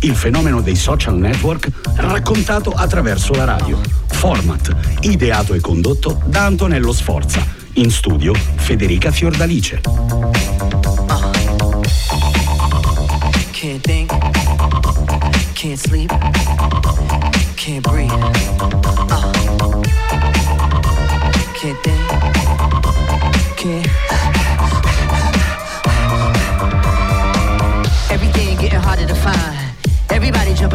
il fenomeno dei social network raccontato attraverso la radio. Format, ideato e condotto da Antonello Sforza. In studio Federica Fiordalice. Can't breathe. Uh. Can't think, can't.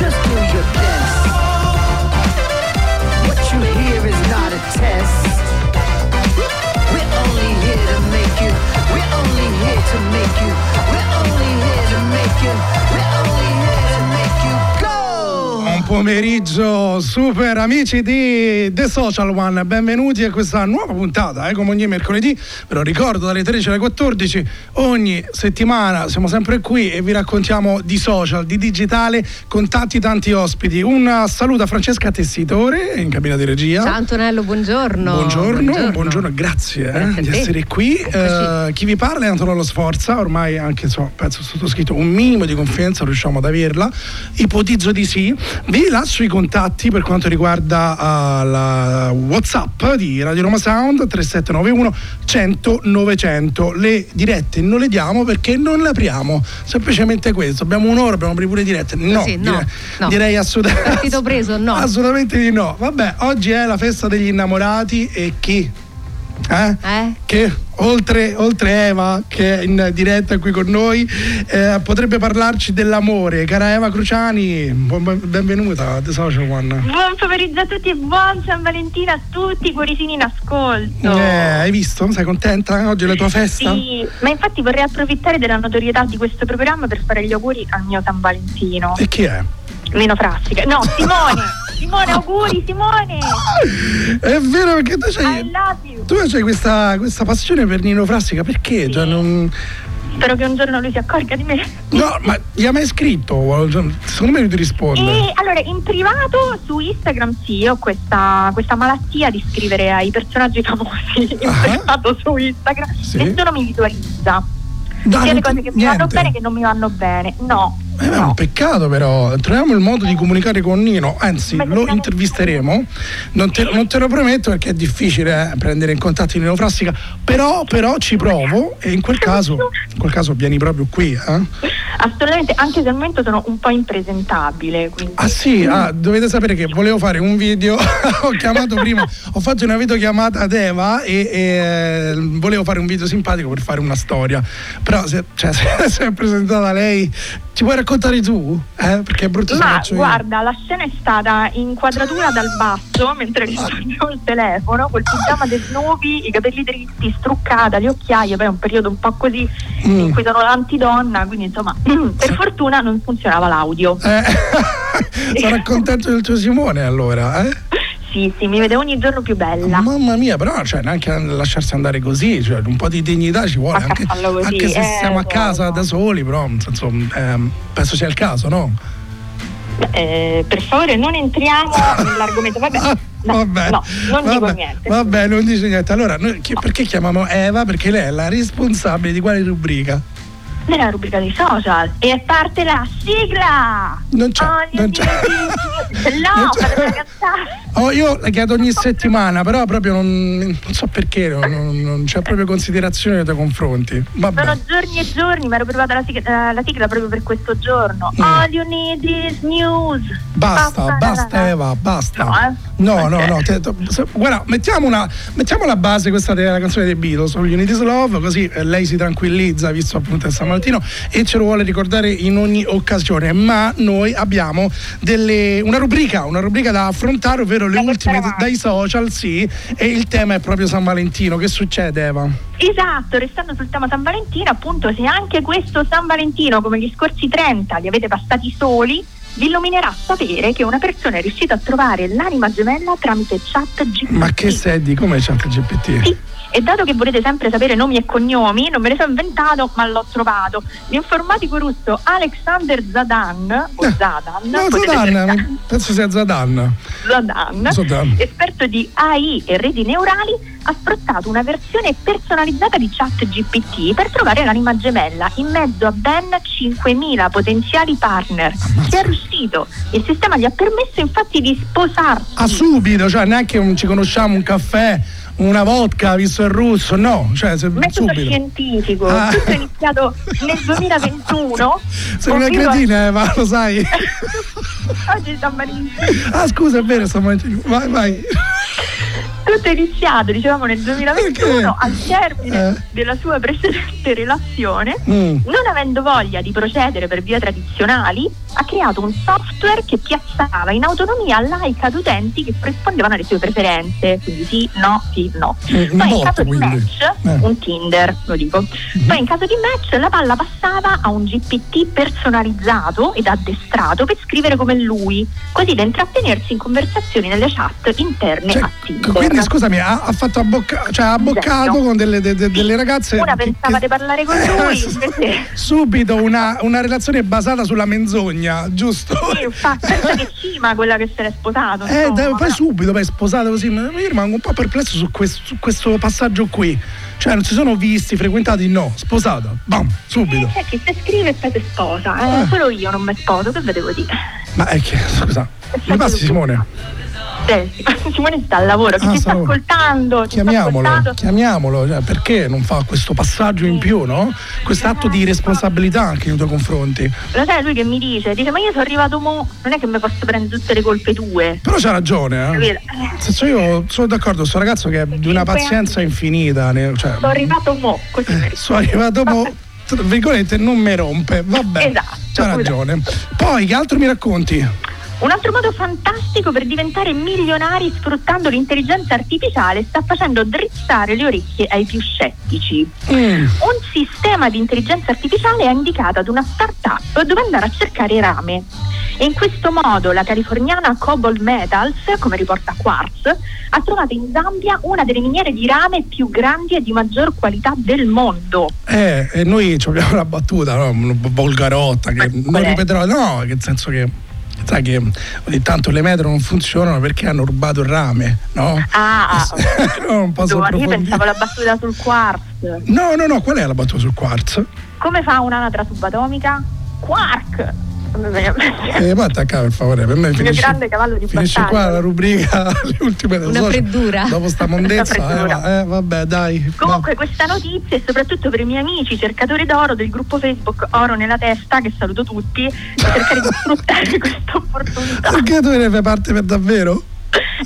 Just do your best. What you hear is not a test. We're only here to make you. We're only here to make you. We're only here to make you. We're only pomeriggio super amici di The Social One, benvenuti a questa nuova puntata, eh, come ogni mercoledì, ve lo ricordo dalle 13 alle 14, ogni settimana siamo sempre qui e vi raccontiamo di social, di digitale con tanti tanti ospiti. Un saluto a Francesca Tessitore in cabina di regia. Ciao Antonello, buongiorno. Buongiorno, buongiorno, grazie, eh, Grazie di essere qui. Eh, chi vi parla è Antonello Sforza, ormai anche so, penso sottoscritto un minimo di confidenza riusciamo ad averla. Ipotizzo di sì. Vi lascio i contatti per quanto riguarda eh, la WhatsApp di Radio Roma Sound 3791 100 900. Le dirette non le diamo perché non le apriamo. Semplicemente questo. Abbiamo un'ora, abbiamo aprire pure dirette. No, Sì, no, direi, no. direi assolutamente. Partito preso, no. Assolutamente di no. Vabbè, oggi è la festa degli innamorati e chi? Eh? Eh? Che oltre, oltre Eva, che è in diretta qui con noi, eh, potrebbe parlarci dell'amore. Cara Eva Cruciani, buon- benvenuta a The Social One. Buon pomeriggio a tutti e buon San Valentino a tutti, cuoricini in ascolto. Eh, hai visto? Sei contenta? Oggi è la tua festa? Sì, ma infatti vorrei approfittare della notorietà di questo programma per fare gli auguri al mio San Valentino. E chi è? Meno Frassica. No, Simone! Simone, auguri Simone! È vero perché tu I c'hai, love you! tu c'hai questa, questa passione per Nino Frassica, perché? Cioè, non- Spero che un giorno lui si accorga di me. No, ma gli ha mai scritto? Secondo me lui ti risponde. E allora, in privato su Instagram sì, ho questa, questa malattia di scrivere ai personaggi famosi in Ah. privato su Instagram. Sì. Nessuno mi visualizza. Dai, sia le cose che mi vanno bene che non mi vanno bene. No. Eh, è un peccato però, troviamo il modo di comunicare con Nino, anzi lo siamo- intervisteremo, non te, non te lo prometto perché è difficile eh, prendere in contatto Nino Frassica, però, però ci provo e in quel caso, in quel caso vieni proprio qui. eh? Assolutamente, anche se al momento sono un po' impresentabile. Quindi. Ah sì, ah, dovete sapere che volevo fare un video, ho chiamato prima, ho fatto una videochiamata ad Eva e, e, eh, volevo fare un video simpatico per fare una storia, però se, cioè, se, se è presentata lei, ci puoi raccontare tu? Eh? Perché è brutto Ma io. guarda, la scena è stata inquadratura dal basso mentre rispondevo il telefono, col pigiama dei snovi, i capelli dritti, struccata, le occhiaie, poi è un periodo un po' così Mm. in cui sono l'antidonna, quindi insomma per fortuna non funzionava l'audio. Eh, sarà contento del tuo Simone allora, eh? Sì, mi vede ogni giorno più bella. Mamma mia, però cioè, neanche lasciarsi andare così, cioè, un po' di dignità ci vuole, anche, anche se eh, siamo a casa no. da soli, però senso, ehm, penso sia il caso, no? Eh, per favore non entriamo nell'argomento. Vabbè, no, Vabbè, no, non dico vabbè, niente. Vabbè, non dice niente. Allora, noi chi- perché chiamiamo Eva? Perché lei è la responsabile di quale rubrica? Nella rubrica dei social e parte la sigla! Non c'è, Ogni non c'è. No, Non c'è. Oh, io la chiedo ogni settimana, però proprio non, non so perché, non, non- c'è proprio considerazione nei tuoi confronti. Vabbè. Sono giorni e giorni, mi ero privata la sigla, eh, la sigla proprio per questo giorno. Mm. All you need is news. Basta, basta Eva, basta. No, eh? No, no, no. te- guarda, mettiamo, una, mettiamo la base, questa della canzone dei Beatles, Unity is Love, così eh, lei si tranquillizza, visto appunto è San Valentino, e ce lo vuole ricordare in ogni occasione. Ma noi abbiamo delle, una rubrica, una rubrica da affrontare, ovvero le ultime d- dai social, sì, e il tema è proprio San Valentino. Che succede, Eva? Esatto, restando sul tema San Valentino, appunto, se anche questo San Valentino, come gli scorsi 30, li avete passati soli, vi illuminerà sapere che una persona è riuscita a trovare l'anima gemella tramite chat GPT. Ma che sei di come chat GPT? E dato che volete sempre sapere nomi e cognomi, non me ne sono inventato, ma l'ho trovato. L'informatico russo Alexander Zadan, o Zadan, Eh, No, potete Zadan, penso sia Zadan. Zadan, Zadan. esperto di AI e reti neurali, ha sfruttato una versione personalizzata di ChatGPT per trovare l'anima gemella in mezzo a ben 5.000 potenziali partner. Ci è riuscito. Il sistema gli ha permesso infatti di sposarsi. A subito, cioè neanche un- ci conosciamo un caffè, una vodka, visto il russo, no, cioè se, Metodo subito. scientifico, Ah. tutto è iniziato nel 2021. Sei una cretina, Eva, lo sai. Oggi sta malissimo. ah, scusa, è vero, sto mangiando. Vai, vai. Tutto è iniziato, dicevamo, nel 2021, al termine Eh. della sua precedente relazione, Mm. non avendo voglia di procedere per vie tradizionali, ha creato un software che piazzava in autonomia like ad utenti che rispondevano alle sue preferenze, quindi sì, no, sì, no. Mm, un Poi in caso di match, Eh. Un Tinder, lo dico. Poi in caso di match la palla passava a un GPT personalizzato ed addestrato per scrivere come lui, così da intrattenersi in conversazioni nelle chat interne a Tinder. Quindi scusami, ha, ha fatto abbocca- cioè, ha abboccato Esatto. con delle, de- de- delle ragazze. Una che- pensava di parlare con lui, Eh, Subito una, una relazione basata sulla menzogna, giusto? sì, infatti, pensa che cima quella che se l'è sposato. Eh, dai, poi subito, poi sposato così, io rimango un po' perplesso su questo, su questo passaggio qui. Cioè, non si sono visti, frequentati, no, sposata, bam, subito. C'è chi si scrive e poi si sposa, eh, Eh. solo io non mi sposo, che vedevo dire? Ma è che, scusa, mi passi Simone? Eh, Simone sta al lavoro, Ah, ti sta ascoltando? Ti sta Chiamiamolo, ascoltando? chiamiamolo, cioè, perché non fa questo passaggio in più, no? Quest'atto di responsabilità anche nei tuoi confronti. Lo sai lui che mi dice? Dice ma io sono arrivato mo, non è che mi posso prendere tutte le colpe tue. Però c'ha ragione, eh. Senso, io sono d'accordo, sto ragazzo che è di una pazienza infinita. ne- Cioè, Sono arrivato mo, così mi sono arrivato mo, tra virgolette, non mi rompe, vabbè. Esatto, C'ha ragione. Poi, che altro mi racconti? Un altro modo fantastico per diventare milionari sfruttando l'intelligenza artificiale sta facendo drizzare le orecchie ai più scettici. Mm. Un sistema di intelligenza artificiale ha indicato ad una startup dove andare a cercare rame. E in questo modo la californiana Cobalt Metals, come riporta Quartz, ha trovato in Zambia una delle miniere di rame più grandi e di maggior qualità del mondo. Eh, e noi ci abbiamo la battuta, no? Una volgarotta, che non ripeterò, no, che nel senso che. Sai che ogni tanto le metro non funzionano perché hanno rubato il rame, no? Ah, non posso io pensavo alla battuta sul quartz. No, no, no, qual è la battuta sul quartz? Come fa un'anatra subatomica? Quark! Eh, puoi attaccare per favore, per me Il mio finisce, grande cavallo di finisce battaglia. qua la rubrica, le ultime del Una social. freddura. Dopo sta mondezza, eh, va- eh, vabbè, dai. Comunque questa notizia è soprattutto per i miei amici cercatori d'oro del gruppo Facebook Oro nella testa, che saluto tutti, e cercare di sfruttare questa opportunità. Perché tu ne fai parte per davvero?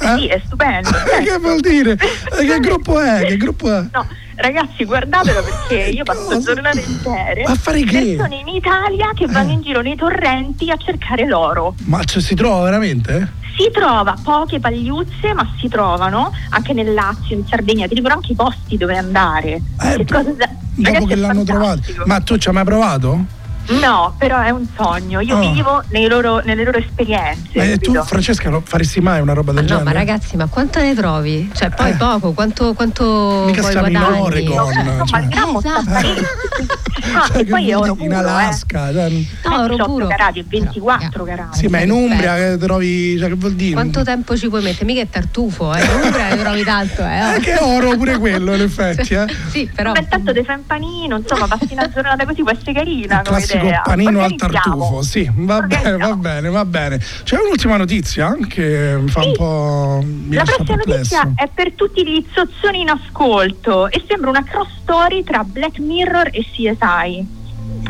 Eh sì, è stupendo. che vuol dire? Eh, che gruppo è? Che gruppo è? No, ragazzi, guardatelo perché io passo giornate intere. A fare che? Persone in Italia che vanno in giro nei torrenti a cercare l'oro. Ma cioè, si trova veramente? Si trova poche pagliuzze, ma si trovano anche nel Lazio, in Sardegna, ti dicono anche i posti dove andare. che cosa, Dopo ragazzi, che l'hanno trovato. fantastico. Ma tu ci hai mai provato? No, però è un sogno. Io Oh. vivo nei loro- nelle loro esperienze. Ma eh, tu? Francesca, lo faresti mai una roba del No, genere? ma ragazzi, ma quanto ne trovi? Cioè, poi poco, quanto, quanto Mica poi stiamo in guadagni? Oregon, Insomma, cioè. il grammo Esatto. parecchio. Ah, Cioè, e poi è oro puro, in eh. Alaska. cioè, No, oro 18 puro. carati e 24 carati. sì, ma in Umbria Perfetto. che trovi. Cioè, che vuol dire? Quanto tempo ci puoi mettere? Mica è tartufo, eh? Non ne trovi tanto, eh? Eh, che oro pure quello, in effetti. Eh. Sì, però. Beh, tanto un panino, insomma, passi una giornata così, può essere carina. Come classico idea. panino al tartufo, sì, va bene, va bene, va bene. C'è un'ultima notizia che mi fa un po'. Mi La prossima notizia è per tutti gli zozzoni in ascolto e sembra una cross story tra Black Mirror e CSI.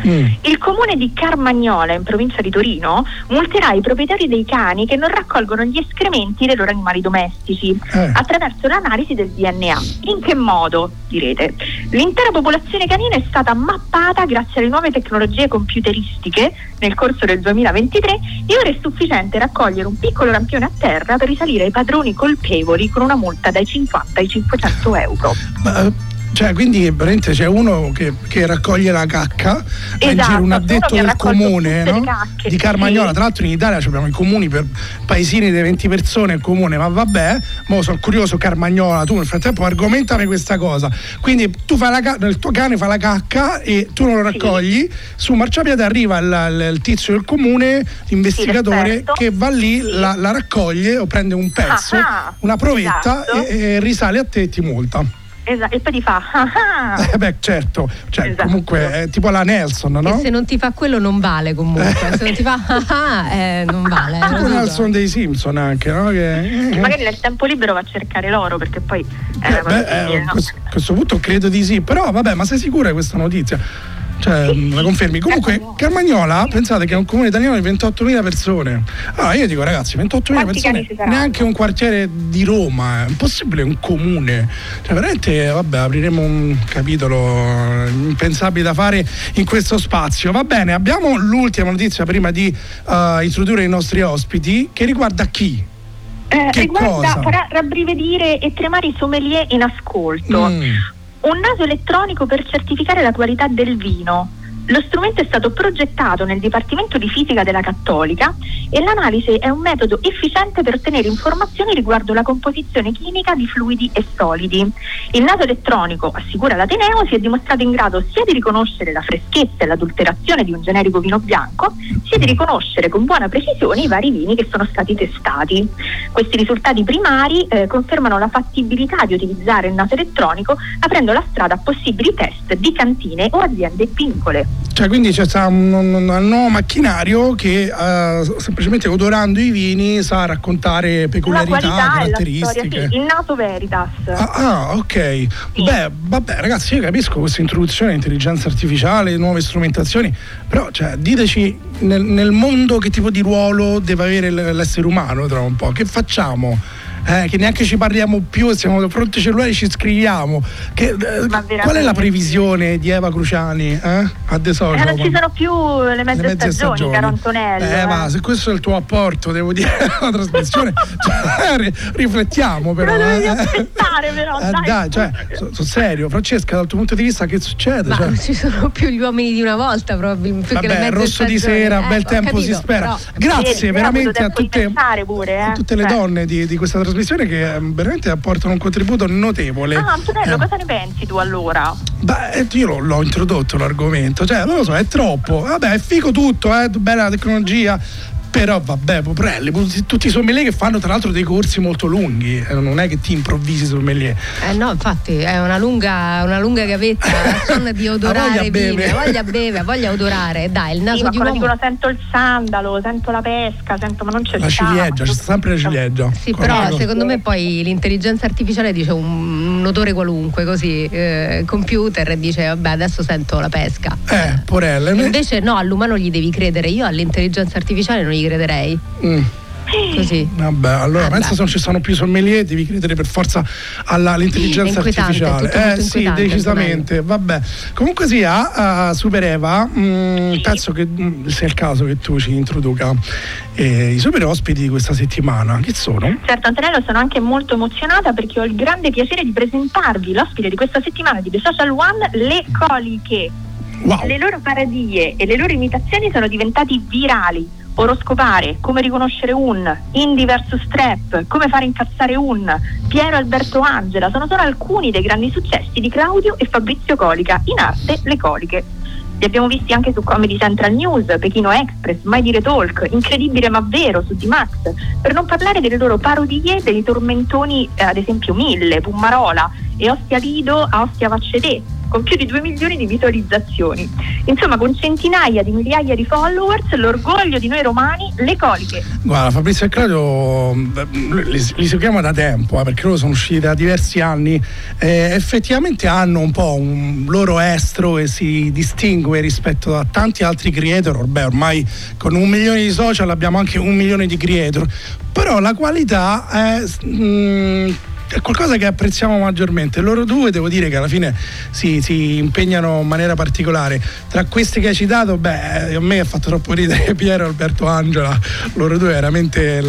Mm. Il comune di Carmagnola, in provincia di Torino, multerà i proprietari dei cani che non raccolgono gli escrementi dei loro animali domestici Eh. attraverso l'analisi del DNA. In che modo? Direte. L'intera popolazione canina è stata mappata grazie alle nuove tecnologie computeristiche nel corso del 2023 e ora è sufficiente raccogliere un piccolo rampione a terra per risalire ai padroni colpevoli con una multa dai 50 ai 500 euro. Ma, eh, cioè, quindi veramente c'è uno che, che raccoglie la cacca, Esatto, un addetto del comune no? cacche, di Carmagnola. sì. Tra l'altro in Italia abbiamo i comuni per paesini di 20 persone il comune, ma vabbè, mo sono curioso Carmagnola, tu nel frattempo argomentami questa cosa. Quindi tu fai la ca- il tuo cane fa la cacca e tu non lo raccogli, su marciapiede arriva il, il- tizio del comune, l'investigatore l'esperto. che va lì, la, la raccoglie o prende un pezzo, Ah, una provetta esatto. e, e risale a te e ti multa. Esatto, e poi ti fa ah ah. Eh beh, certo, cioè, Esatto. comunque è tipo la Nelson, E no? se non ti fa quello non vale comunque. Se non ti fa ah ah, eh, non vale. Tipo dico. Nelson dei Simpson anche, no? Che... Magari nel tempo libero va a cercare l'oro perché poi è Eh, cosa beh, eh, a no? questo punto credo di sì, però vabbè, ma sei sicura di questa notizia? Cioè, la confermi? Comunque, Carmagnola, pensate che è un comune italiano di 28.000 persone. Allora, io dico, ragazzi, 28.000 Quanti cani persone, neanche un quartiere di Roma, è impossibile un comune. Cioè, veramente, vabbè, apriremo un capitolo eh, impensabile da fare in questo spazio. Va bene, abbiamo l'ultima notizia prima di eh, introdurre i nostri ospiti, che riguarda chi? Eh, Che riguarda, cosa? farà rabbrividire e tremare i sommelier in ascolto. Mm. Un naso elettronico per certificare la qualità del vino. Lo strumento è stato progettato nel Dipartimento di Fisica della Cattolica e l'analisi è un metodo efficiente per ottenere informazioni riguardo la composizione chimica di fluidi e solidi. Il naso elettronico, assicura l'Ateneo, si è dimostrato in grado sia di riconoscere la freschezza e l'adulterazione di un generico vino bianco, sia di riconoscere con buona precisione i vari vini che sono stati testati. Questi risultati primari eh, confermano la fattibilità di utilizzare il naso elettronico aprendo la strada a possibili test di cantine o aziende piccole. Cioè, quindi c'è sta un, un- un nuovo macchinario che eh, semplicemente odorando i vini sa raccontare peculiarità, caratteristiche. sì, il naso veritas. Ah, ah, ok. Beh, vabbè, ragazzi, io capisco questa introduzione intelligenza artificiale, nuove strumentazioni, però cioè, diteci nel, nel mondo che tipo di ruolo deve avere l'essere umano tra un po'. Che facciamo? Eh, che neanche ci parliamo più, siamo di fronte ai cellulari, ci scriviamo. Che, eh, qual è la previsione di Eva Cruciani? Eh? A De Eh, Social? non ci sono più le mezze, le mezze stagioni, stagioni. caro Antonello. Eh, eh. ma se questo è il tuo apporto, devo dire, alla trasmissione, cioè, ri- riflettiamo però. Però devi eh. aspettare però, Eh, dai. dai, cioè, sono serio, Francesca, dal tuo punto di vista che succede? Ma Cioè, non ci sono più gli uomini di una volta, probabilmente. più che le vabbè, mezze rosso di stagioni. sera, Eh, bel tempo capito, si spera. però- Grazie veramente a di tutte, pure, eh. a tutte le Cioè. donne di, di questa trasmissione che eh, veramente apportano un contributo notevole. Ah, Antonello, Eh, cosa ne pensi tu allora? Beh, io l'ho, introdotto l'argomento, cioè non lo so, è troppo. Vabbè, è figo tutto, eh, bella la tecnologia. Però vabbè, poprelli, tutti i sommelier che fanno tra l'altro dei corsi molto lunghi, eh, non è che ti improvvisi sommelier. Eh no, infatti è una lunga, una lunga gavetta, son di odorare voglia beve. voglia beve, voglia odorare. Dai, il Sì, naso ma di uomo. dicono sento il sandalo, sento la pesca, sento ma non c'è La il ciliegia, c'è sempre la ciliegia. Sì, Quello- però secondo me poi l'intelligenza artificiale dice un, un odore qualunque, così, eh, computer dice vabbè adesso sento la pesca. Eh, porelle. E Invece no, all'umano gli devi credere, io all'intelligenza artificiale non gli crederei. Mm. Così. Vabbè, allora Ah, pensa beh. se non ci sono più sommelier, devi credere per forza alla- all'intelligenza artificiale. eh sì, decisamente. Vabbè. Comunque sia, uh, Super Eva, mm, penso che mm, sia il caso che tu ci introduca eh, i super ospiti di questa settimana. Chi sono? Certo, Antonello, sono anche molto emozionata perché ho il grande piacere di presentarvi l'ospite di questa settimana di The Social One, le coliche. Wow. Le loro parodie e le loro imitazioni sono diventati virali. Oroscopare, come riconoscere un, Indie vs Trap, come fare incazzare un, Piero Alberto Angela, sono solo alcuni dei grandi successi di Claudio e Fabrizio Colica, in arte Le Coliche. Li abbiamo visti anche su Comedy Central News, Pechino Express, Mai Dire Talk, Incredibile ma Vero su D-Max, per non parlare delle loro parodie dei tormentoni, eh, ad esempio Mille, Pummarola e Ostia Lido a Ostia Vaccedè, con più di 2 milioni di visualizzazioni. Insomma, con centinaia di migliaia di followers, l'orgoglio di noi romani, le coliche. Guarda, Fabrizio e Claudio beh, li, li seguiamo da tempo, eh, perché loro sono usciti da diversi anni. Eh, effettivamente hanno un po' un loro estro e si distingue rispetto a tanti altri creator. Ormai, ormai con un milione di social abbiamo anche un milione di creator. Però la qualità è. mm, è qualcosa che apprezziamo maggiormente. Loro due devo dire che alla fine si, si impegnano in maniera particolare. Tra questi che hai citato, beh, a me ha fatto troppo ridere Piero Alberto Angela. Loro due veramente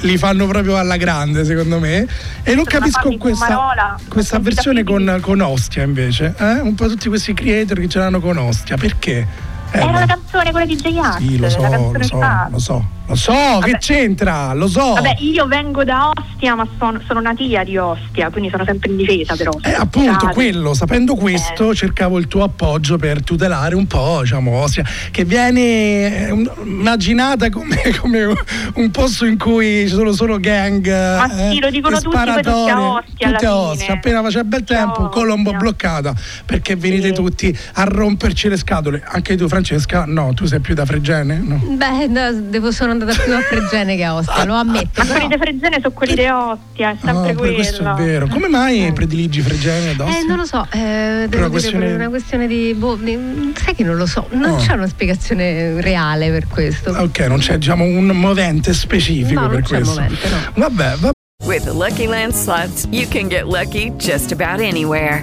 li fanno proprio alla grande, secondo me. E non capisco questa, Fumarola, questa versione con, con Ostia invece. eh? Un po' tutti questi creator che ce l'hanno con Ostia. Perché? Eh, Era la canzone quella di J-Ax, sì, lo so, lo so, lo so, lo so, che Vabbè. c'entra, lo so. Vabbè, io vengo da Ostia, ma sono, sono natia di Ostia, quindi sono sempre in difesa per Ostia. Eh, appunto, Scusate. quello, sapendo questo, cercavo il tuo appoggio per tutelare un po', diciamo, Ostia, che viene eh, un- immaginata come, come un- posto in cui ci sono solo gang. Ma eh, sì, lo dicono tutti, poi tutti a Ostia tutte a. Ostia. Appena faceva bel tempo, Colombo bloccata, perché venite tutti a romperci le scatole. Anche tu, Francesca? No, tu sei più da Fregene? No. Beh, no, devo- sono andata più a Fregene che a Ostia, lo ammetto. Ma quelli di Fregene sono quelli di Ostia, è Ah, sempre pure questo è quello. vero. Come mai prediligi Fregene ad Ostia? Eh, non lo so, eh, devo una dire questione- per una questione di, boh, di- Sai che non lo so, non Oh. c'è una spiegazione reale per questo. Ok, non c'è diciamo un movente specifico No, per non c'è questo. movente, no. Vabbè, va With the Lucky Land slots, you can get lucky just about anywhere.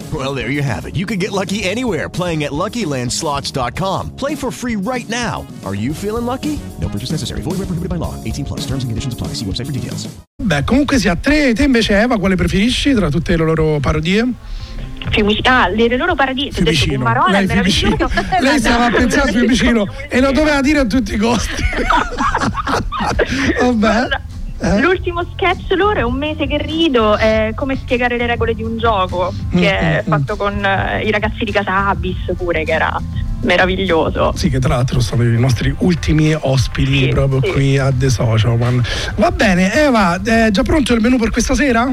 Well, there you have it. You can get lucky anywhere playing at LuckyLandSlots.com. Play for free right now. Are you feeling lucky? No purchase necessary. Void where prohibited by law. 18 plus. Terms and conditions apply. See website for details. Beh, comunque sia, tre, te invece Eva, quale preferisci tra tutte le loro parodie? Fiumicino, ah, le, le loro paradisi, Fiumicino. Pummarola, Lei. Fiumicino. Lei stava a pensare a Fiumicino e lo doveva dire a tutti i costi. Vabbè. Eh? L'ultimo sketch loro è un mese che rido, è come spiegare le regole di un gioco, che è Mm, mm, fatto con eh, i ragazzi di Casa Abis pure, che era meraviglioso. Sì, che tra l'altro sono i nostri ultimi ospiti Sì, proprio sì. qui a The Social One. Va bene, Eva, è già pronto il menù per questa sera?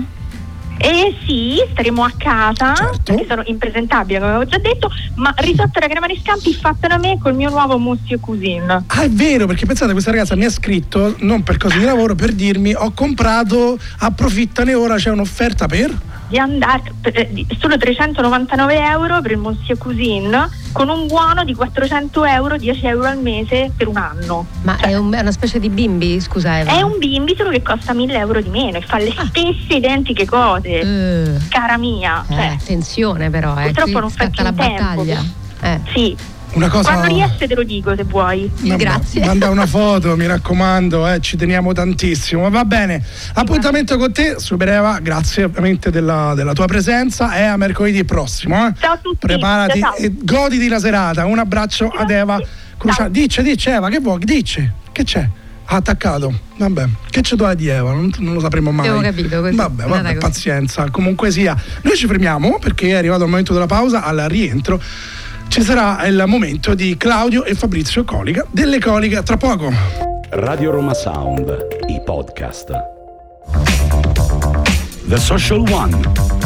E sì, staremo a casa, Certo. perché sono impresentabile come avevo già detto, ma risotto alla crema di scampi fatto da me col mio nuovo Monsieur Cuisine. Ah, è vero, perché pensate, questa ragazza mi ha scritto, non per cose di lavoro, per dirmi ho comprato, approfittane ora, c'è un'offerta per... Di andare per- eh, di- solo 399 euro per il Monsieur Cuisine con un buono di 400 euro, 10 euro al mese per un anno. Ma è, un- è una specie di bimbi, scusa Eva? È un bimbi solo che costa 1000 euro di meno e fa le stesse identiche cose, Eh, cara mia. eh, Cioè, attenzione però, eh, Purtroppo qui non fa scatta la tempo. battaglia. Eh. sì, Una cosa... quando riesce te lo dico se vuoi. Vabbè, Grazie. Manda una foto, mi raccomando, eh, ci teniamo tantissimo. Va bene, appuntamento con te, Super Eva, grazie ovviamente della, della tua presenza. È a mercoledì prossimo. Eh. Ciao a tutti. Preparati ciao. e goditi la serata. Un abbraccio ad Eva. Crucia- Dice, dice Eva, che vuoi? Dice, che c'è? Ha attaccato. Vabbè, che c'è da di Eva? Non, non lo sapremo mai. Abbiamo capito, così. Vabbè, vabbè, pazienza. Comunque sia, noi ci fermiamo perché è arrivato il momento della pausa. Al rientro ci sarà il momento di Claudio e Fabrizio Colica delle Colica tra poco. Radio Roma Sound, i podcast. The Social One,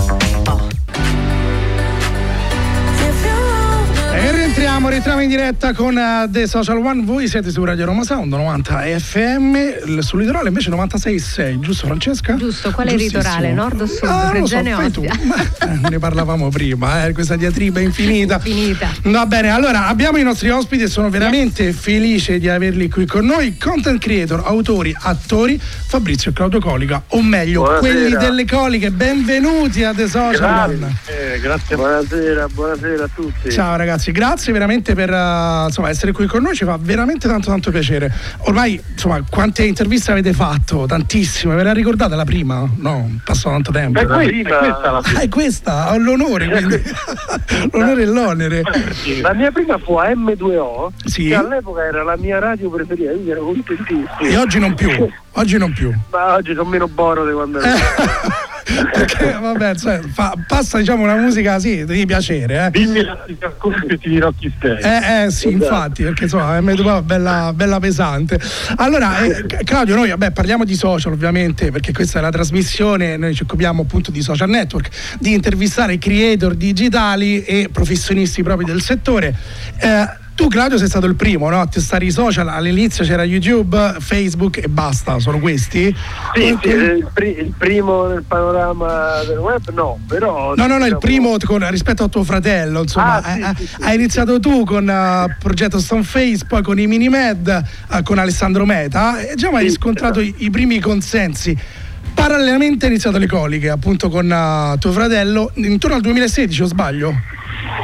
Ritroviamo, ritroviamo in diretta con uh, The Social One. Voi siete su Radio Roma Sound 90 FM, sul litorale invece 96,6, giusto Francesca? Giusto, quale litorale? Nord o sud? Ah, lo so, Fregene fai o tu. Ma, eh, ne parlavamo prima, eh, questa diatriba infinita. Finita. Va bene, allora abbiamo i nostri ospiti e sono veramente felice di averli qui con noi. Content creator, autori, attori, Fabrizio e Claudio Colica, o meglio, Buonasera. quelli delle coliche. Benvenuti a The Social One. Grazie, eh, grazie. Buonasera, buonasera a tutti. Ciao ragazzi, grazie veramente per eh, insomma, essere qui con noi, ci fa veramente tanto tanto piacere. Ormai, insomma, quante interviste avete fatto? Tantissime, ve la ricordate la prima? No, passò tanto tempo. Beh, questa, questa la Ah, è questa, ho l'onore quindi. l'onore e l'onere. La mia prima fu a M2O, Sì. che all'epoca era la mia radio preferita, quindi ero contentissimo. E oggi non più, oggi non più. Ma oggi sono meno boro di quando ero. Perché vabbè, cioè, fa- passa diciamo una musica sì, di piacere, eh. Dimmi la ti ascolti e ti dirò chi sei. Eh, eh sì, Esatto. infatti, perché insomma M2O è bella, bella pesante. Allora, eh, Claudio, noi vabbè, parliamo di social ovviamente, perché questa è la trasmissione, noi ci occupiamo appunto di social network, di intervistare creator digitali e professionisti propri del settore. Eh, tu Claudio sei stato il primo no? a testare i social, all'inizio c'era YouTube, Facebook e basta, sono questi? Sì, sì, il, pri- il primo nel panorama del web no, però... No, no, no, il diciamo- primo con- rispetto a tuo fratello, insomma, Ah, sì, eh, sì, eh, sì. hai iniziato tu con il progetto Stoneface, poi con i Minimed, eh, con Alessandro Meta, e già mi hai riscontrato esatto. i, i primi consensi. Parallelamente hai iniziato le coliche, appunto con eh, tuo fratello, intorno al 2016 o sbaglio?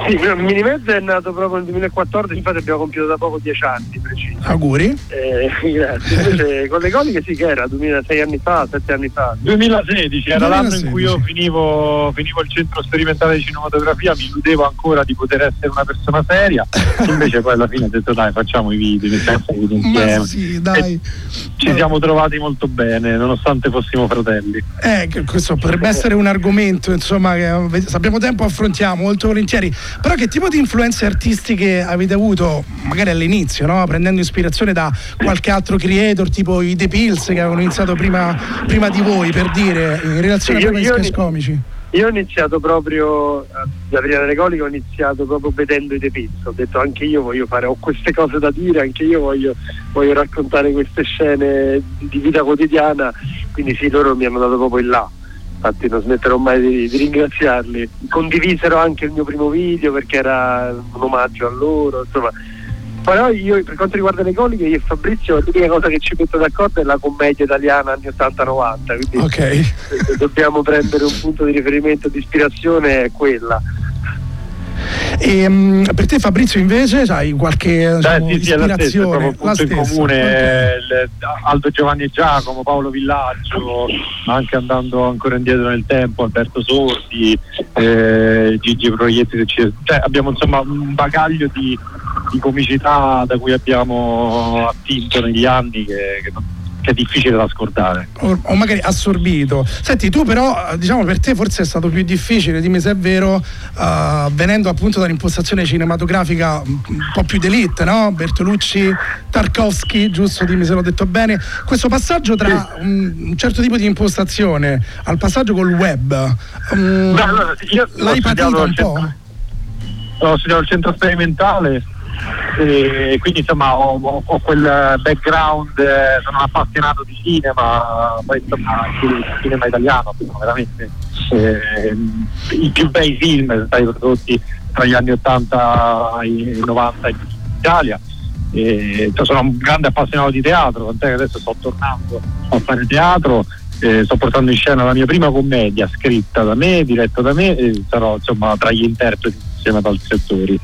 Sì, il Minimezzo è nato proprio nel 2014, infatti abbiamo compiuto da poco dieci anni precisi. Auguri. Eh, grazie. Invece con le coliche sì che era 2006 anni fa, 7 anni fa. 2016 era l'anno in cui io 2016. finivo, finivo il centro sperimentale di cinematografia, mi illudevo ancora di poter essere una persona seria, invece poi alla fine ho detto dai facciamo i video, mettiamo i video insieme. Ma sì, dai. E ci siamo trovati molto bene, nonostante fossimo fratelli. Eh, che questo potrebbe essere un argomento, insomma, che eh, se abbiamo tempo affrontiamo molto volentieri. Però che tipo di influenze artistiche avete avuto, magari all'inizio, no? prendendo ispirazione da qualche altro creator, tipo i The Pills che avevano iniziato prima, prima di voi, per dire, in relazione io- ai io sketch comici? Io ho iniziato proprio, eh, da prima delle coliche ho iniziato proprio vedendo i The Pizza, ho detto anche io voglio fare, ho queste cose da dire, anche io voglio, voglio raccontare queste scene di vita quotidiana, quindi sì, loro mi hanno dato proprio il là. Infatti non smetterò mai di, di ringraziarli. Condivisero anche il mio primo video perché era un omaggio a loro, insomma. Però io per quanto riguarda le coliche, io e Fabrizio l'unica cosa che ci mette d'accordo è la commedia italiana anni 80-90, quindi Ok. se dobbiamo prendere un punto di riferimento di ispirazione è quella. E, mm, per te Fabrizio invece hai qualche diciamo, Beh, sì, sì, è la stessa, è ispirazione? proprio il punto in stessa, comune, il- Aldo Giovanni e Giacomo, Paolo Villaggio, ma anche andando ancora indietro nel tempo, Alberto Sordi, eh, Gigi Proietti, cioè, abbiamo insomma un bagaglio di, di comicità da cui abbiamo attinto negli anni che, che è difficile da scordare. o, o magari assorbito. Senti, tu però, eh, diciamo, per te forse è stato più difficile, dimmi se è vero, eh, venendo appunto dall'impostazione cinematografica un un po' più d'elite, no? Bertolucci, Tarkovsky, giusto, dimmi se l'ho detto bene. Questo passaggio tra un, un certo tipo di impostazione al passaggio col web, mm, Beh, allora, l'hai studiato un al po'? centro- ho studiato al centro sperimentale e quindi insomma ho, ho- ho quel background, eh, sono appassionato di cinema, poi insomma il cinema italiano, veramente eh, i più bei film stati prodotti tra gli anni 80 e i 90 in Italia. E, cioè, sono un grande appassionato di teatro, tant'è che adesso sto tornando a fare teatro, eh, sto portando in scena la mia prima commedia scritta da me, diretta da me e sarò insomma tra gli interpreti insieme ad altri attori.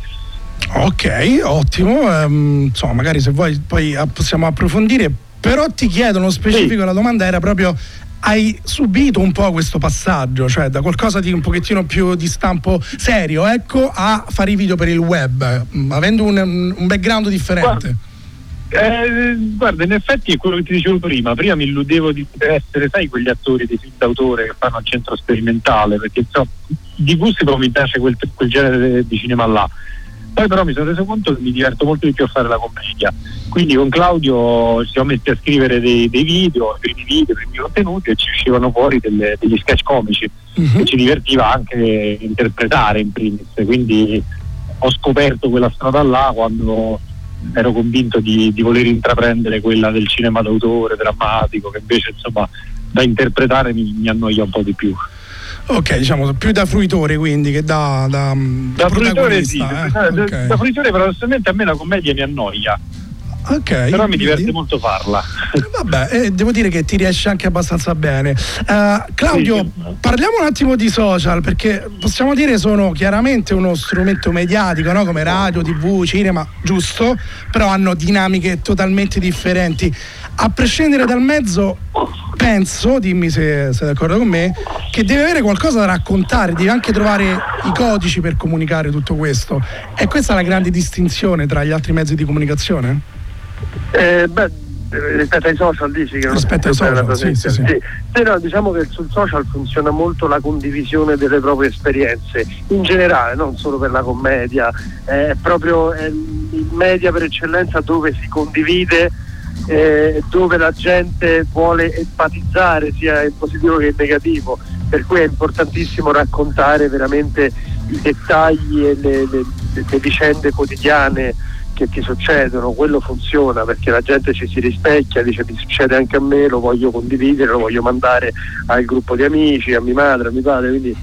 Ok, ottimo. ehm, insomma, magari se vuoi poi possiamo approfondire. Però ti chiedo nello specifico, la domanda era proprio. Hai subito un po' questo passaggio, cioè da qualcosa di un pochettino più di stampo serio, ecco, a fare i video per il web, mm, avendo un, un background differente. Eh, guarda, in effetti è quello che ti dicevo prima. Prima mi illudevo di essere, sai, quegli attori di film d'autore che fanno al centro sperimentale, perché insomma, di gusti proprio mi piace quel, quel genere di cinema là. Poi però mi sono reso conto che mi diverto molto di più a fare la commedia. Quindi con Claudio ci siamo messi a scrivere dei, dei video, primi video, i primi contenuti e ci uscivano fuori delle- degli sketch comici Mhm. che ci divertiva anche interpretare in primis. Quindi ho scoperto quella strada là quando ero convinto di, di voler intraprendere quella del cinema d'autore, drammatico, che invece insomma da interpretare mi, mi annoia un po' di più. Ok, diciamo più da fruitore quindi che da, da, Da fruitore sì, eh? da, da- Ok. da fruitore paradossalmente a me la commedia mi annoia. Ok, Però mi diverte vedi? molto farla. Vabbè, eh, devo dire che ti riesce anche abbastanza bene. Eh, Claudio, parliamo un attimo di social, perché possiamo dire sono chiaramente uno strumento mediatico, no? come radio, tv, cinema, giusto, però hanno dinamiche totalmente differenti. A prescindere dal mezzo, penso, dimmi se sei d'accordo con me, che deve avere qualcosa da raccontare, devi anche trovare i codici per comunicare tutto questo. E questa è la grande distinzione tra gli altri mezzi di comunicazione? Eh, beh, rispetto ai social dici che non Rispetto ai social, sì, sì, sì. Sì, no, diciamo che sul social funziona molto la condivisione delle proprie esperienze, in generale, non solo per la commedia, è proprio il media per eccellenza dove si condivide, eh, dove la gente vuole empatizzare sia in positivo che in negativo, per cui è importantissimo raccontare veramente i dettagli e le, le- le vicende quotidiane che ti succedono, quello funziona perché la gente ci si rispecchia, dice mi succede anche a me, lo voglio condividere, lo voglio mandare al gruppo di amici, a mia madre, a mio padre, quindi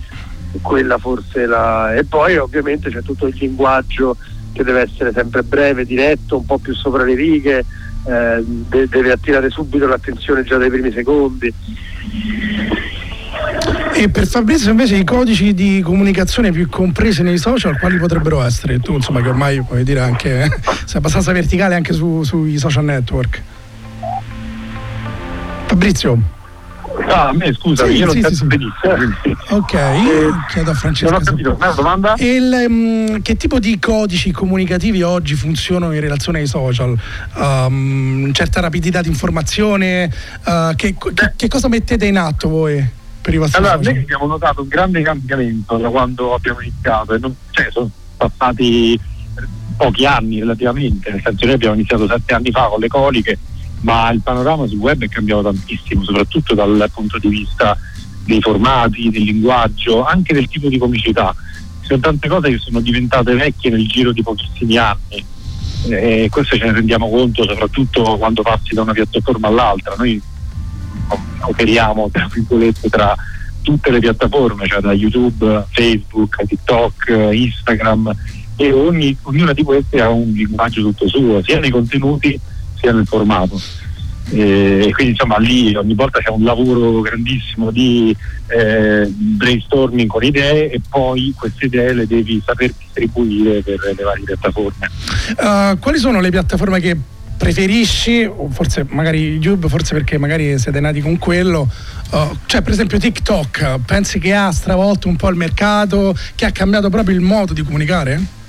quella forse è la... E poi ovviamente c'è tutto il linguaggio che deve essere sempre breve, diretto, un po' più sopra le righe, eh, de- deve attirare subito l'attenzione già dai primi secondi. E per Fabrizio invece i codici di comunicazione più compresi nei social quali potrebbero essere? Tu insomma che ormai puoi dire anche sei abbastanza verticale anche su- sui social network. Fabrizio, Ah, a me scusa, Sì, io non sì, sento sì, sì. benissimo. quindi- ok, chiedo a Francesca. Non ho capito, una domanda? Il, mm, che tipo di codici comunicativi oggi funzionano in relazione ai social? Um, certa rapidità di informazione? Uh, che, che- che cosa mettete in atto voi per i vostri Allora, social? noi abbiamo notato un grande cambiamento da quando abbiamo iniziato, non- cioè, sono passati pochi anni relativamente, nel senso noi abbiamo iniziato sette anni fa con le coliche, ma il panorama sul web è cambiato tantissimo, soprattutto dal punto di vista dei formati, del linguaggio, anche del tipo di comicità. Ci sono tante cose che sono diventate vecchie nel giro di pochissimi anni e questo ce ne rendiamo conto soprattutto quando passi da una piattaforma all'altra. Noi operiamo tra virgolette tra tutte le piattaforme, cioè da YouTube, Facebook, TikTok, Instagram e ogni- ognuna di queste ha un linguaggio tutto suo, sia nei contenuti sia nel formato. E quindi insomma lì ogni volta c'è un lavoro grandissimo di eh, brainstorming con idee e poi queste idee le devi saper distribuire per le varie piattaforme. Uh, quali sono le piattaforme che preferisci? O forse magari YouTube, forse perché magari siete nati con quello. Uh, cioè, per esempio, TikTok, pensi che ha stravolto un po' il mercato, che ha cambiato proprio il modo di comunicare?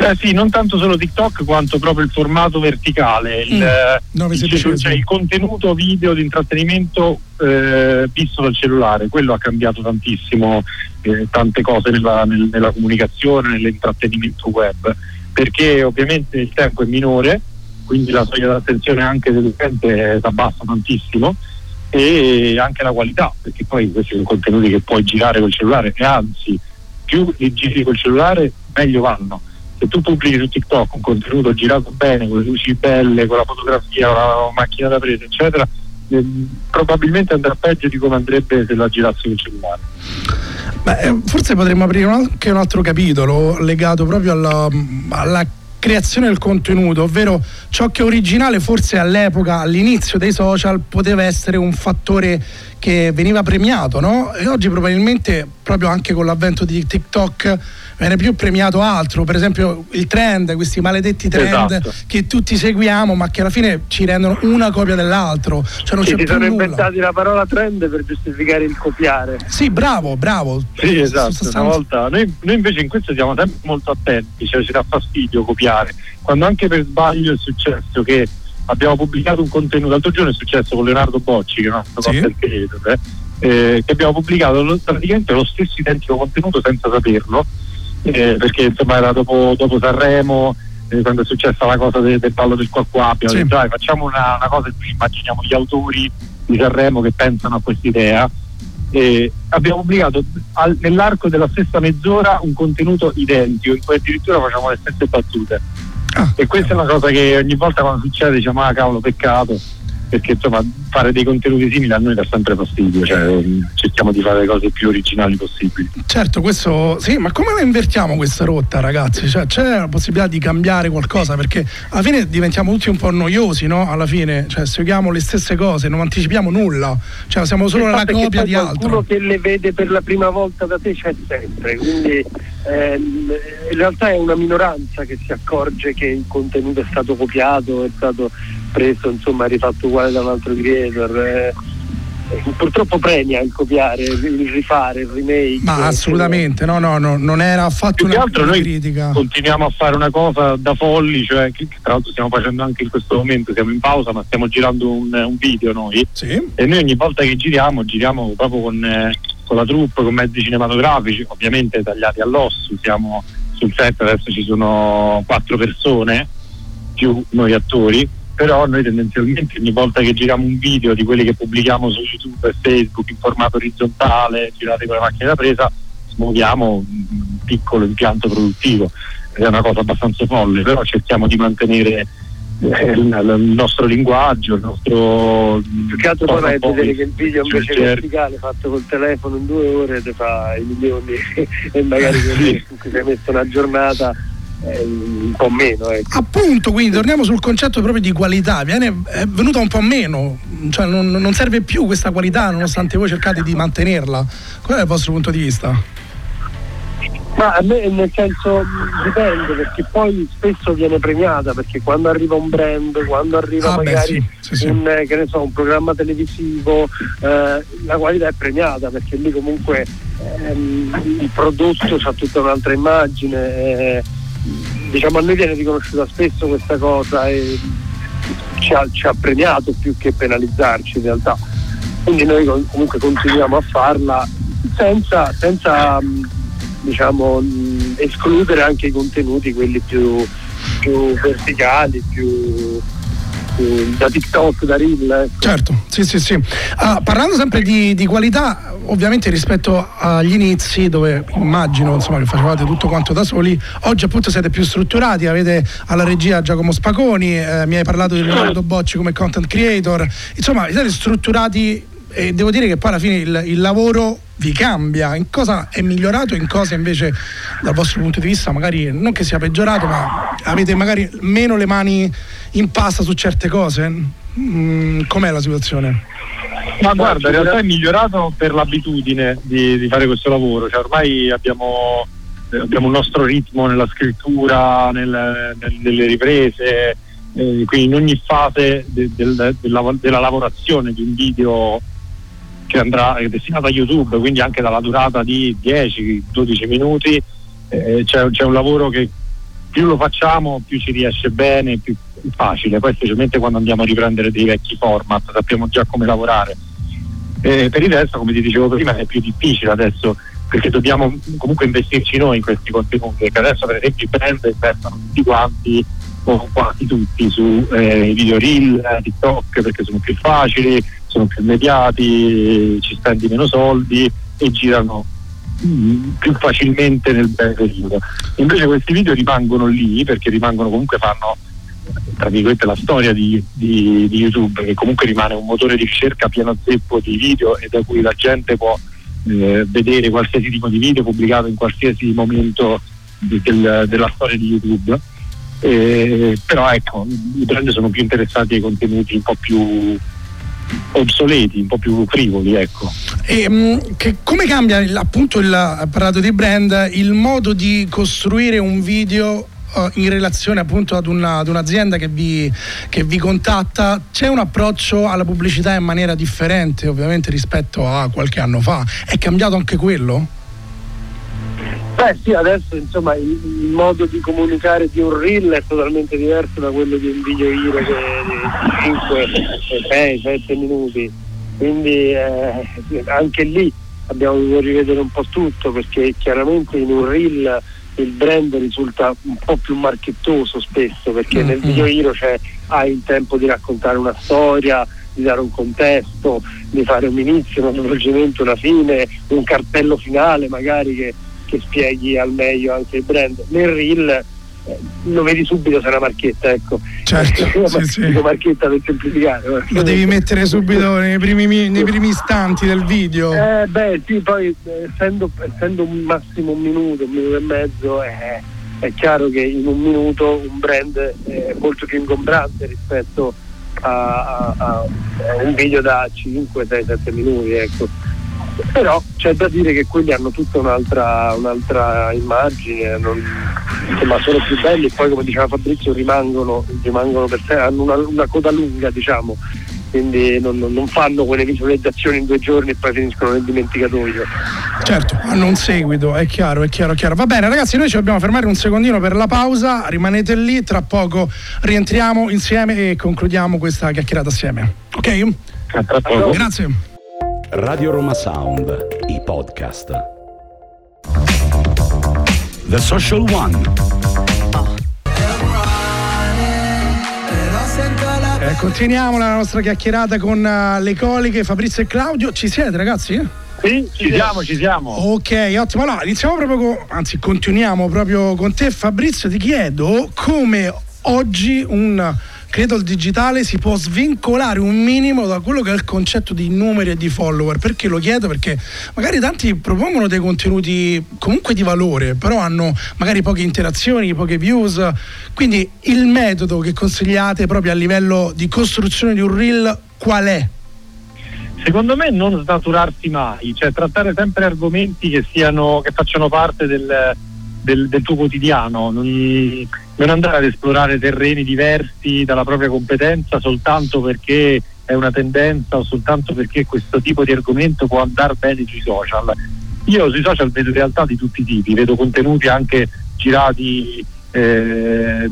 Eh sì, non tanto solo TikTok quanto proprio il formato verticale, il, Mm, eh, il, sedicesimi. cioè il contenuto video di intrattenimento eh, visto dal cellulare, quello ha cambiato tantissimo eh, tante cose nella, nel- nella comunicazione, nell'intrattenimento web, perché ovviamente il tempo è minore, quindi la soglia d'attenzione anche dell'utente si abbassa tantissimo e anche la qualità, perché poi questi sono contenuti che puoi girare col cellulare e anzi più li giri col cellulare meglio vanno. Se tu pubblichi su TikTok un contenuto girato bene, con le luci belle, con la fotografia, la macchina da presa, eccetera, ehm, probabilmente andrà peggio di come andrebbe se la girassi col cellulare. Beh, eh, forse potremmo aprire anche un altro capitolo legato proprio alla, alla creazione del contenuto, ovvero ciò che originale forse all'epoca, all'inizio dei social, poteva essere un fattore che veniva premiato, no? E oggi probabilmente proprio anche con l'avvento di TikTok viene più premiato altro, per esempio il trend, questi maledetti trend Esatto. che tutti seguiamo ma che alla fine ci rendono una copia dell'altro, cioè non Sì, c'è si sono nulla. inventati la parola trend per giustificare il copiare. Sì, bravo, bravo. Sì, esatto. Una volta, noi, noi invece in questo siamo sempre molto attenti, cioè ci dà fastidio copiare. Quando anche per sbaglio è successo che abbiamo pubblicato un contenuto, l'altro giorno è successo con Leonardo Bocci, che è un altro Sì. content eh, eh, che abbiamo pubblicato praticamente lo stesso identico contenuto senza saperlo, eh, perché insomma era dopo, dopo Sanremo, eh, quando è successa la cosa de- del ballo del qua qua, abbiamo Sì. detto dai facciamo una, una cosa in cui immaginiamo gli autori di Sanremo che pensano a questa idea. Eh, abbiamo pubblicato al- nell'arco della stessa mezz'ora un contenuto identico in cui addirittura facciamo le stesse battute. E questa è una cosa che ogni volta quando succede diciamo ah cavolo peccato perché insomma fare dei contenuti simili a noi dà sempre fastidio cioè ehm, cerchiamo di fare le cose più originali possibili Certo, questo sì, ma come la invertiamo questa rotta, ragazzi? Cioè, c'è la possibilità di cambiare qualcosa? Perché alla fine diventiamo tutti un po' noiosi, no? Alla fine, cioè, seguiamo le stesse cose, non anticipiamo nulla, cioè, siamo solo la fatto è che copia di qualcuno altro. che le vede per la prima volta da te c'è sempre, quindi ehm, in realtà è una minoranza che si accorge che il contenuto è stato copiato, è stato preso, insomma, rifatto uguale da un altro creator. eh. Eh, Purtroppo premia il copiare, il rifare, il remake. Ma assolutamente, no, no, no, non era affatto una, altro noi critica. continuiamo a fare una cosa da folli, cioè che, tra l'altro stiamo facendo anche in questo momento, siamo in pausa ma stiamo girando un, un video noi e noi ogni volta che giriamo giriamo proprio con, eh, con la troupe, con mezzi cinematografici, ovviamente tagliati all'osso, siamo sul set adesso ci sono quattro persone più noi attori però noi tendenzialmente ogni volta che giriamo un video di quelli che pubblichiamo su YouTube e Facebook in formato orizzontale, girati con le macchine da presa, smuoviamo un piccolo impianto produttivo. È una cosa abbastanza folle, però cerchiamo di mantenere eh, il, nostro linguaggio, il nostro. Più che altro poi vai a poi vedere che il video invece certo. verticale fatto col telefono in due ore ti fa i milioni e magari in cui ti hai messo una giornata eh, un po' meno. Ecco. Appunto, quindi torniamo sul concetto proprio di qualità, viene, è venuta un po' meno, cioè non, non serve più questa qualità nonostante voi cercate di mantenerla. Qual è il vostro punto di vista? Ma a me nel senso dipende perché poi spesso viene premiata perché quando arriva un brand, quando arriva Ah, beh, magari sì, sì, sì. Un, eh, che ne so, un programma televisivo, eh, la qualità è premiata perché lì comunque ehm, il prodotto ha tutta un'altra immagine. eh, diciamo a noi viene riconosciuta spesso questa cosa e ci ha, ci ha premiato più che penalizzarci in realtà. Quindi noi comunque continuiamo a farla senza, senza mh, diciamo, mh, escludere anche i contenuti, quelli più, più verticali, più da TikTok, da Reel. ecco. Certo, sì, sì, sì. Ah, parlando sempre di, di qualità, ovviamente rispetto agli inizi, dove immagino insomma, che facevate tutto quanto da soli, oggi appunto siete più strutturati, avete alla regia Giacomo Spaconi, eh, mi hai parlato di Leonardo Bocci come content creator, insomma siete strutturati e devo dire che poi alla fine il, il lavoro vi cambia, in cosa è migliorato e in cosa invece dal vostro punto di vista magari non che sia peggiorato, ma avete magari meno le mani in pasta su certe cose? Mm, com'è la situazione? Ma guarda, in realtà è migliorato per l'abitudine di, di fare questo lavoro, cioè ormai abbiamo, eh, abbiamo un nostro ritmo nella scrittura, nel- nel- nelle riprese, eh, quindi in ogni fase de- del- della, della lavorazione di un video che andrà destinato a YouTube, quindi anche dalla durata di 10-12 minuti, eh, c'è, c'è un lavoro che più lo facciamo più ci riesce bene, più facile, poi specialmente quando andiamo a riprendere dei vecchi format, sappiamo già come lavorare. Eh, per il resto, come ti dicevo prima, è più difficile adesso perché dobbiamo comunque investirci noi in questi contenuti, perché adesso per esempio i brand investono tutti quanti o quasi tutti su eh, video reel, TikTok perché sono più facili, sono più immediati, ci spendi meno soldi e girano più facilmente nel breve periodo. Invece questi video rimangono lì perché rimangono comunque fanno tra virgolette la storia di, di- di YouTube che comunque rimane un motore di ricerca pieno zeppo di video e da cui la gente può eh, vedere qualsiasi tipo di video pubblicato in qualsiasi momento di- del- della storia di YouTube. Eh, però ecco, i brand sono più interessati ai contenuti un po' più obsoleti, un po' più frivoli, ecco. E, mh, che- come cambia il- appunto il ha parlato di brand il modo di costruire un video eh, in relazione appunto ad, una- ad un'azienda che vi, che vi contatta c'è un approccio alla pubblicità in maniera differente ovviamente rispetto a qualche anno fa è cambiato anche quello? Beh sì, adesso insomma il, il modo di comunicare di un reel è totalmente diverso da quello di un video hero che di 5, 6, 7 minuti. Quindi eh, anche lì abbiamo dovuto rivedere un po' tutto perché chiaramente in un reel il brand risulta un po' più marchettoso spesso perché Mm, nel video hero c'è, hai il tempo di raccontare una storia, di dare un contesto, di fare un inizio, uno svolgimento, una fine, un cartello finale magari che, che spieghi al meglio anche il brand. Nel reel eh, lo vedi subito se è una marchetta, ecco. Certo, sì, sì. dico marchetta per semplificare. Lo devi mettere subito nei primi, mi- nei primi istanti del video. Eh beh sì, poi eh, essendo, essendo un massimo un minuto, un minuto e mezzo, eh, è chiaro che in un minuto un brand è molto più ingombrante rispetto a, a- a un video da 5, 6, 7 minuti. Ecco. Però c'è da dire che quelli hanno tutta un'altra, un'altra immagine, non- insomma sono più belli e poi come diceva Fabrizio rimangono, rimangono per sé, hanno una, una coda lunga diciamo, quindi non, non- non fanno quelle visualizzazioni in due giorni e poi finiscono nel dimenticatoio. Certo, hanno un seguito, è chiaro, è chiaro, è chiaro. Va bene, ragazzi, noi ci dobbiamo fermare un secondino per la pausa. Rimanete lì, tra poco rientriamo insieme e concludiamo questa chiacchierata assieme. Ok? Grazie. Radio Roma Sound, i podcast. The Social One. Eh, continuiamo la nostra chiacchierata con eh, le coliche Fabrizio e Claudio. Ci siete, ragazzi? Sì, ci siamo, ci siamo. Ok, ottimo. Allora, iniziamo proprio con, anzi, continuiamo proprio con te, Fabrizio. Ti chiedo come oggi un credo digitale si può svincolare un minimo da quello che è il concetto di numeri e di follower. Perché lo chiedo? Perché magari tanti propongono dei contenuti comunque di valore, però hanno magari poche interazioni, poche views. Quindi il metodo che consigliate proprio a livello di costruzione di un reel qual è? Secondo me non snaturarsi mai, cioè trattare sempre argomenti che siano che facciano parte del, del- del tuo quotidiano, non, non andare ad esplorare terreni diversi dalla propria competenza soltanto perché è una tendenza o soltanto perché questo tipo di argomento può andare bene sui social. Io sui social vedo realtà di tutti i tipi, vedo contenuti anche girati eh,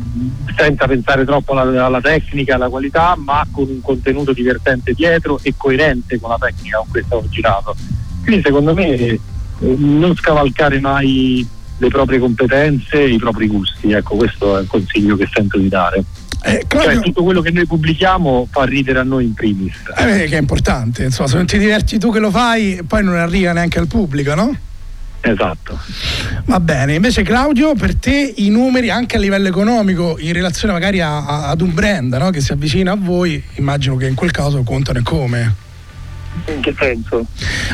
senza pensare troppo alla, alla tecnica, alla qualità, ma con un contenuto divertente dietro e coerente con la tecnica con cui è stato girato. Quindi secondo me eh, non scavalcare mai le proprie competenze e i propri gusti, ecco questo è il consiglio che sento di dare. Cioè, tutto quello che noi pubblichiamo fa ridere a noi in primis. Eh, che è importante, insomma, se non ti diverti tu che lo fai, poi non arriva neanche al pubblico, no? Esatto. Va bene, invece Claudio, per te i numeri anche a livello economico in relazione magari a- a- ad un brand no? che si avvicina a voi, immagino che in quel caso contano e come? In che senso?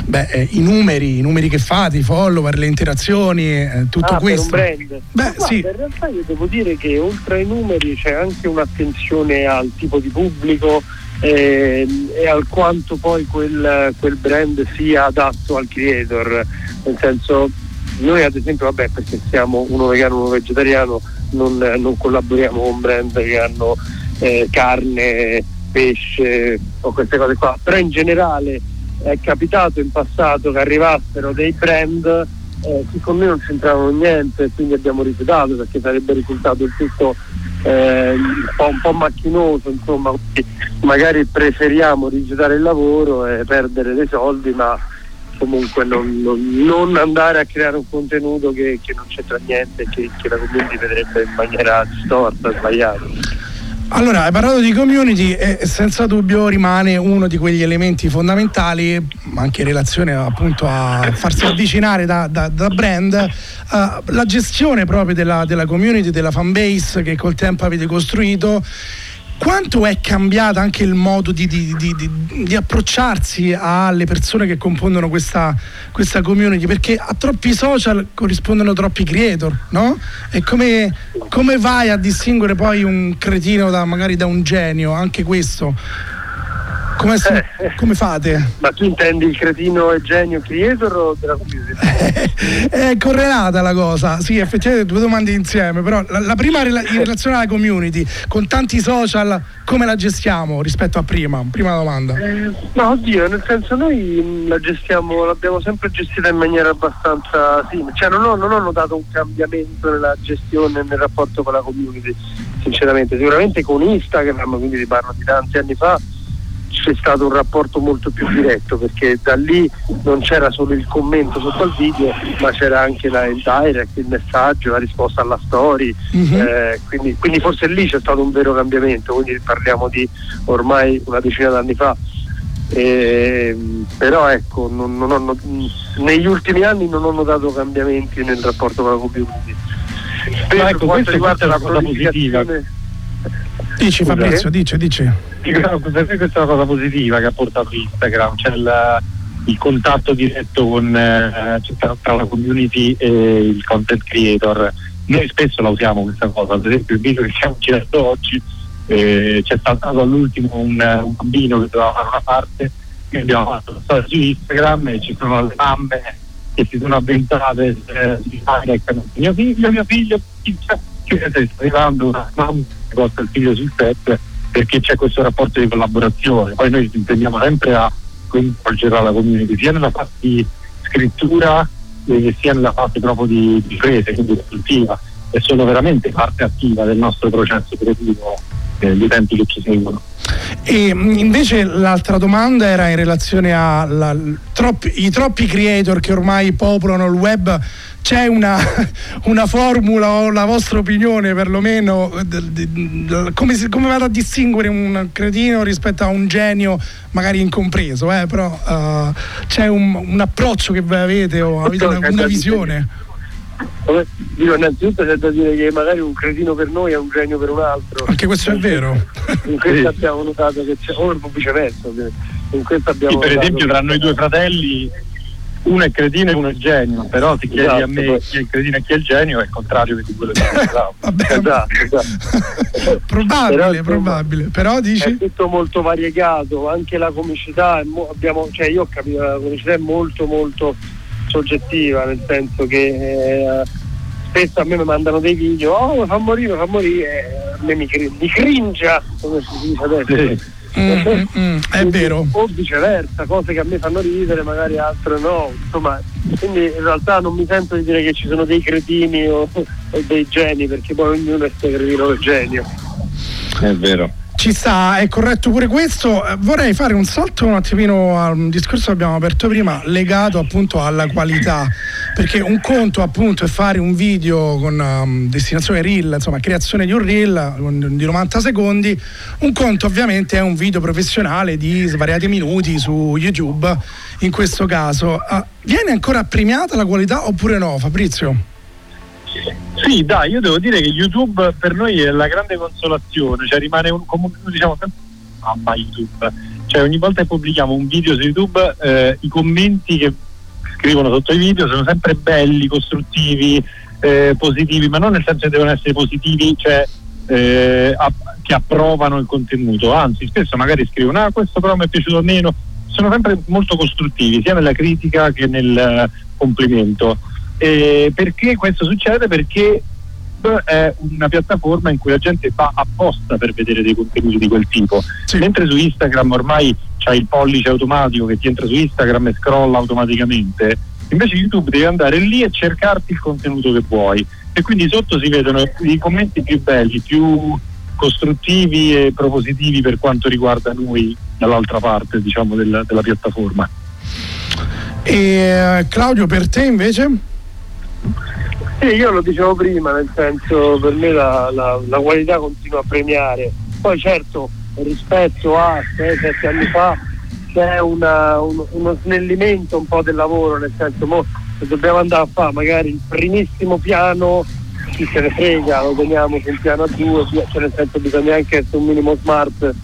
Beh, eh, i numeri, i numeri che fate, i follower, le interazioni, eh, tutto Ah, questo. Per un brand. Beh, guarda, sì. In realtà io devo dire che oltre ai numeri c'è anche un'attenzione al tipo di pubblico ehm, e al quanto poi quel, quel brand sia adatto al creator. Nel senso, noi ad esempio, vabbè, perché siamo uno vegano e uno vegetariano, non, non collaboriamo con brand che hanno eh, carne, pesce o queste cose qua, però in generale è capitato in passato che arrivassero dei brand eh, che con noi non c'entravano niente, quindi abbiamo rifiutato perché sarebbe risultato il tutto eh, un, po', un po' macchinoso, insomma, magari preferiamo rifiutare il lavoro e perdere dei soldi, ma comunque non, non- non andare a creare un contenuto che, che non c'entra niente e che, che la community vedrebbe in maniera distorta, sbagliata. Allora, hai parlato di community e senza dubbio rimane uno di quegli elementi fondamentali, anche in relazione appunto a farsi avvicinare da, da- da brand, eh, la gestione proprio della, della community, della fanbase che col tempo avete costruito. Quanto è cambiato anche il modo di, di- di- di- approcciarsi alle persone che compongono questa, questa community? Perché a troppi social corrispondono troppi creator, no? E come, come vai a distinguere poi un cretino da magari da un genio? Anche questo. Come, si- come fate? Ma tu intendi il cretino e genio creator o della community? È correlata la cosa, sì, effettivamente due domande insieme, però la, la prima in relazione alla community, con tanti social, come la gestiamo rispetto a prima? Prima domanda. Eh, no, oddio, nel senso noi mh, la gestiamo, l'abbiamo sempre gestita in maniera abbastanza simile, cioè non ho, non ho notato un cambiamento nella gestione nel rapporto con la community, sinceramente, sicuramente con Instagram, quindi ti parlo di tanti anni fa, c'è stato un rapporto molto più diretto perché da lì non c'era solo il commento sotto al video ma c'era anche la, il direct, il messaggio, la risposta alla story Mhm. eh, quindi, quindi forse lì c'è stato un vero cambiamento quindi parliamo di ormai una decina d'anni fa Ehm, però ecco non- non ho not- negli ultimi anni non ho notato cambiamenti nel rapporto con la community per ecco, quanto riguarda la cosa positiva. Dici Scusa, Fabrizio, eh? dici, dici. Dico, per me questa è una cosa positiva che ha portato Instagram, cioè il, il contatto diretto con, eh, cioè, tra, tra la community e il content creator. Noi spesso la usiamo questa cosa, ad esempio il video che stiamo girando oggi eh, c'è saltato all'ultimo un, un bambino che doveva fare una parte e abbiamo fatto la storia su Instagram e ci sono le mamme che si sono avventate eh, di direct, mio figlio, mio figlio, figlio. Cioè, sta arrivando una mamma che porta il figlio sul set perché c'è questo rapporto di collaborazione. Poi noi tendiamo sempre a coinvolgere la community sia nella fase di scrittura eh, sia nella fase proprio di, di prese, quindi istruttiva e sono veramente parte attiva del nostro processo creativo eh, gli utenti che ci seguono. E mh, invece l'altra domanda era in relazione ai troppi, troppi creator che ormai popolano il web. C'è una, una formula o la vostra opinione perlomeno come, si- come vado a distinguere un cretino rispetto a un genio magari incompreso, eh, però eh, c'è un, un approccio che voi avete o avete una, una visione? Vabbè, Dico, innanzitutto c'è da dire che magari un cretino per noi è un genio per un altro. Anche questo è vero. In questo abbiamo notato che c'è, o viceversa, in questo abbiamo Sì, per esempio tra noi due fratelli uno è cretino e uno è genio, però se chiedi Esatto, a me poi- chi è il cretino e chi è il genio è il contrario di quello che pensavo. Esatto, esatto. Probabile, Però, probabile. Però dici? È tutto molto variegato, anche la comicità, è mo- abbiamo, cioè io ho capito, la comicità è molto molto soggettiva, nel senso che eh, spesso a me mi mandano dei video, oh fa morire, fa morire, a me mi, cri- mi cringia, come si dice adesso. Mm, mm, mm, è vero. O viceversa, cose che a me fanno ridere, magari altre no. Insomma, quindi in realtà non mi sento di dire che ci sono dei cretini o, o dei geni, perché poi ognuno è sto cretino o genio. È vero. Ci sta, è corretto pure questo. Eh, Vorrei fare un salto un attimino a un discorso che abbiamo aperto prima, legato appunto alla qualità. Perché un conto appunto è fare un video con um, destinazione reel, insomma creazione di un reel di 90 secondi, un conto ovviamente è un video professionale di svariati minuti su YouTube, in questo caso. Ah, viene ancora premiata la qualità oppure no, Fabrizio? Sì, dai, io devo dire che YouTube per noi è la grande consolazione, cioè rimane un, come diciamo sempre mamma YouTube. Cioè ogni volta che pubblichiamo un video su YouTube eh, i commenti che scrivono sotto i video sono sempre belli, costruttivi, eh, positivi, ma non nel senso che devono essere positivi, cioè eh, app- che approvano il contenuto, anzi spesso magari scrivono ah questo però mi è piaciuto meno, sono sempre molto costruttivi sia nella critica che nel eh, complimento. Eh, perché questo succede? Perché è una piattaforma in cui la gente va apposta per vedere dei contenuti di quel tipo. Mentre su Instagram ormai c'hai il pollice automatico che ti entra su Instagram e scrolla automaticamente, invece YouTube devi andare lì e cercarti il contenuto che vuoi. E quindi sotto si vedono i commenti più belli, più costruttivi e propositivi per quanto riguarda noi dall'altra parte diciamo, della, della piattaforma. E eh, Claudio, per te invece? Sì, io lo dicevo prima, nel senso per me la, la- la qualità continua a premiare. Poi certo, rispetto a 6-7 anni fa c'è una- un- uno snellimento un po' del lavoro, nel senso mo, se dobbiamo andare a fare magari il primissimo piano, chi se ne frega, lo teniamo sul piano a due, cioè nel senso bisogna anche essere un minimo smart,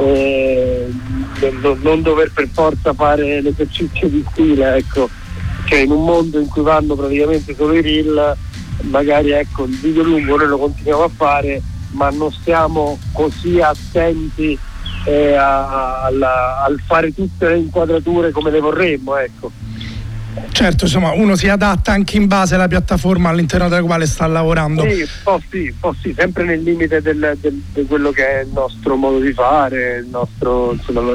eh, non, dover per forza fare l'esercizio di stile, ecco cioè in un mondo in cui vanno praticamente solo i reel, magari ecco il video lungo noi lo continuiamo a fare, ma non stiamo così attenti eh, al fare tutte le inquadrature come le vorremmo, ecco. Certo, insomma, uno si adatta anche in base alla piattaforma all'interno della quale sta lavorando. Sì, un sì, sì, sempre nel limite del- del- di quello che è il nostro modo di fare, il nostro, insomma,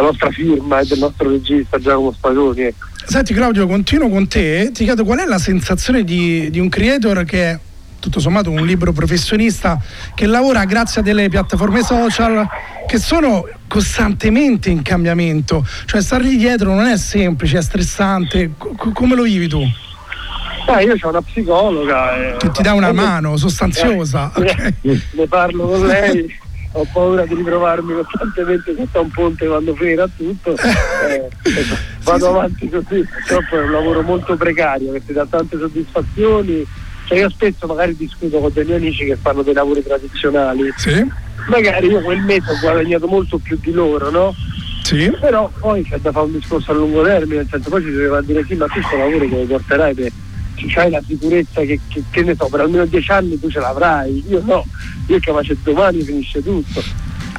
la, nostra firma e del nostro regista Giacomo Spadoni. Ecco. Senti Claudio, continuo con te, ti chiedo qual è la sensazione di, di un creator che tutto sommato un libro professionista che lavora grazie a delle piattaforme social che sono costantemente in cambiamento, cioè stargli dietro non è semplice, è stressante, C- come lo vivi tu? Ah, io ho una psicologa. E... Che ti dà una mano sostanziosa. Eh, okay. Ne parlo con lei ho paura di ritrovarmi costantemente sotto un ponte quando finirà tutto. Eh, vado sì, avanti così, purtroppo è un lavoro molto precario ti dà tante soddisfazioni. Cioè io spesso magari discuto con dei miei amici che fanno dei lavori tradizionali. Sì. Magari io quel mese ho guadagnato molto più di loro, no? Sì. Però poi c'è da fare un discorso a lungo termine, nel senso poi ci si deve dire sì, ma questo lavoro che lo porterai per c'hai la sicurezza che, che, che, ne so, per almeno dieci anni tu ce l'avrai, io no, io capace domani finisce tutto.